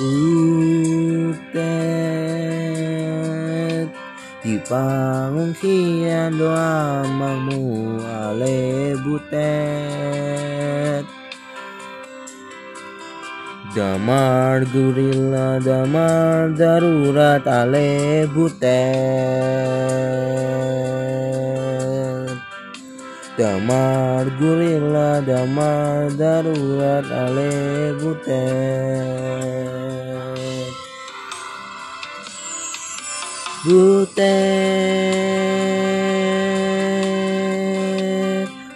butet di pengungsian doa mamu ale butet. Damar gurila damar darurat ale butet Damar gurila damar darurat ale butet. Butet.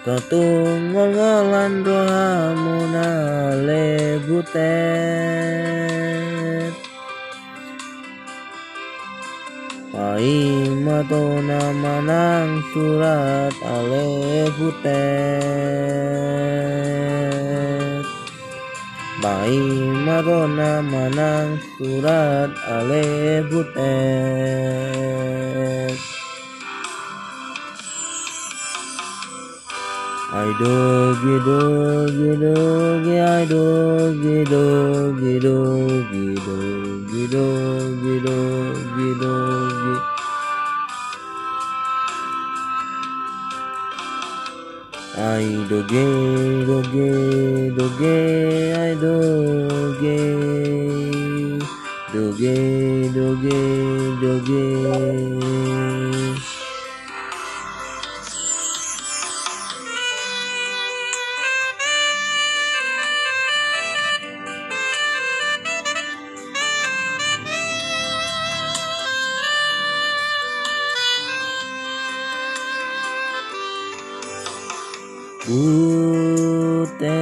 Totung ngol-ngolan doamu nale butet Pai matona manang surat ale butet Pai matona manang surat ale butet I dogi dogi dogi I dogi dogi dogi dogi dogi dogi dogi I doge doge doge I doge. Doge doge doge Bute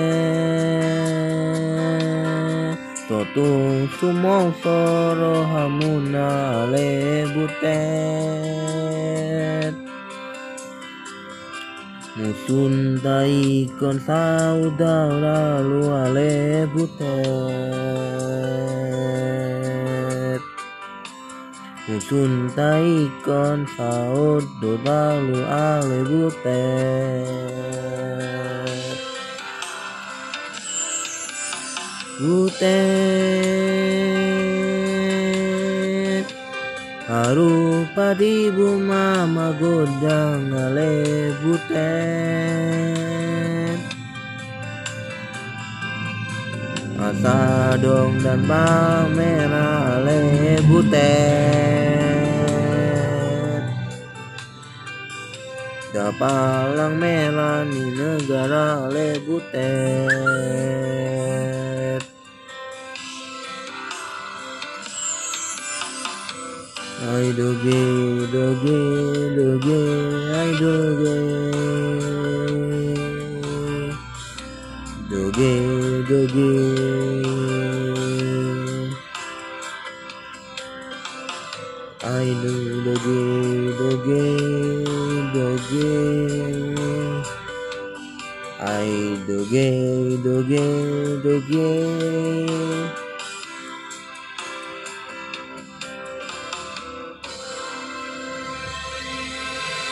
Toto sumong soro hamuna le bute Musun daikon saudara lu ale butet. Musun tai kon saudara lu ale butet butet Harupa di buma magodang ale butet Asa dong dan bang merah ale butet Dapalang merah di negara ale butet I doge doge doge I doge doge doge I do doge doge doge I doge doge doge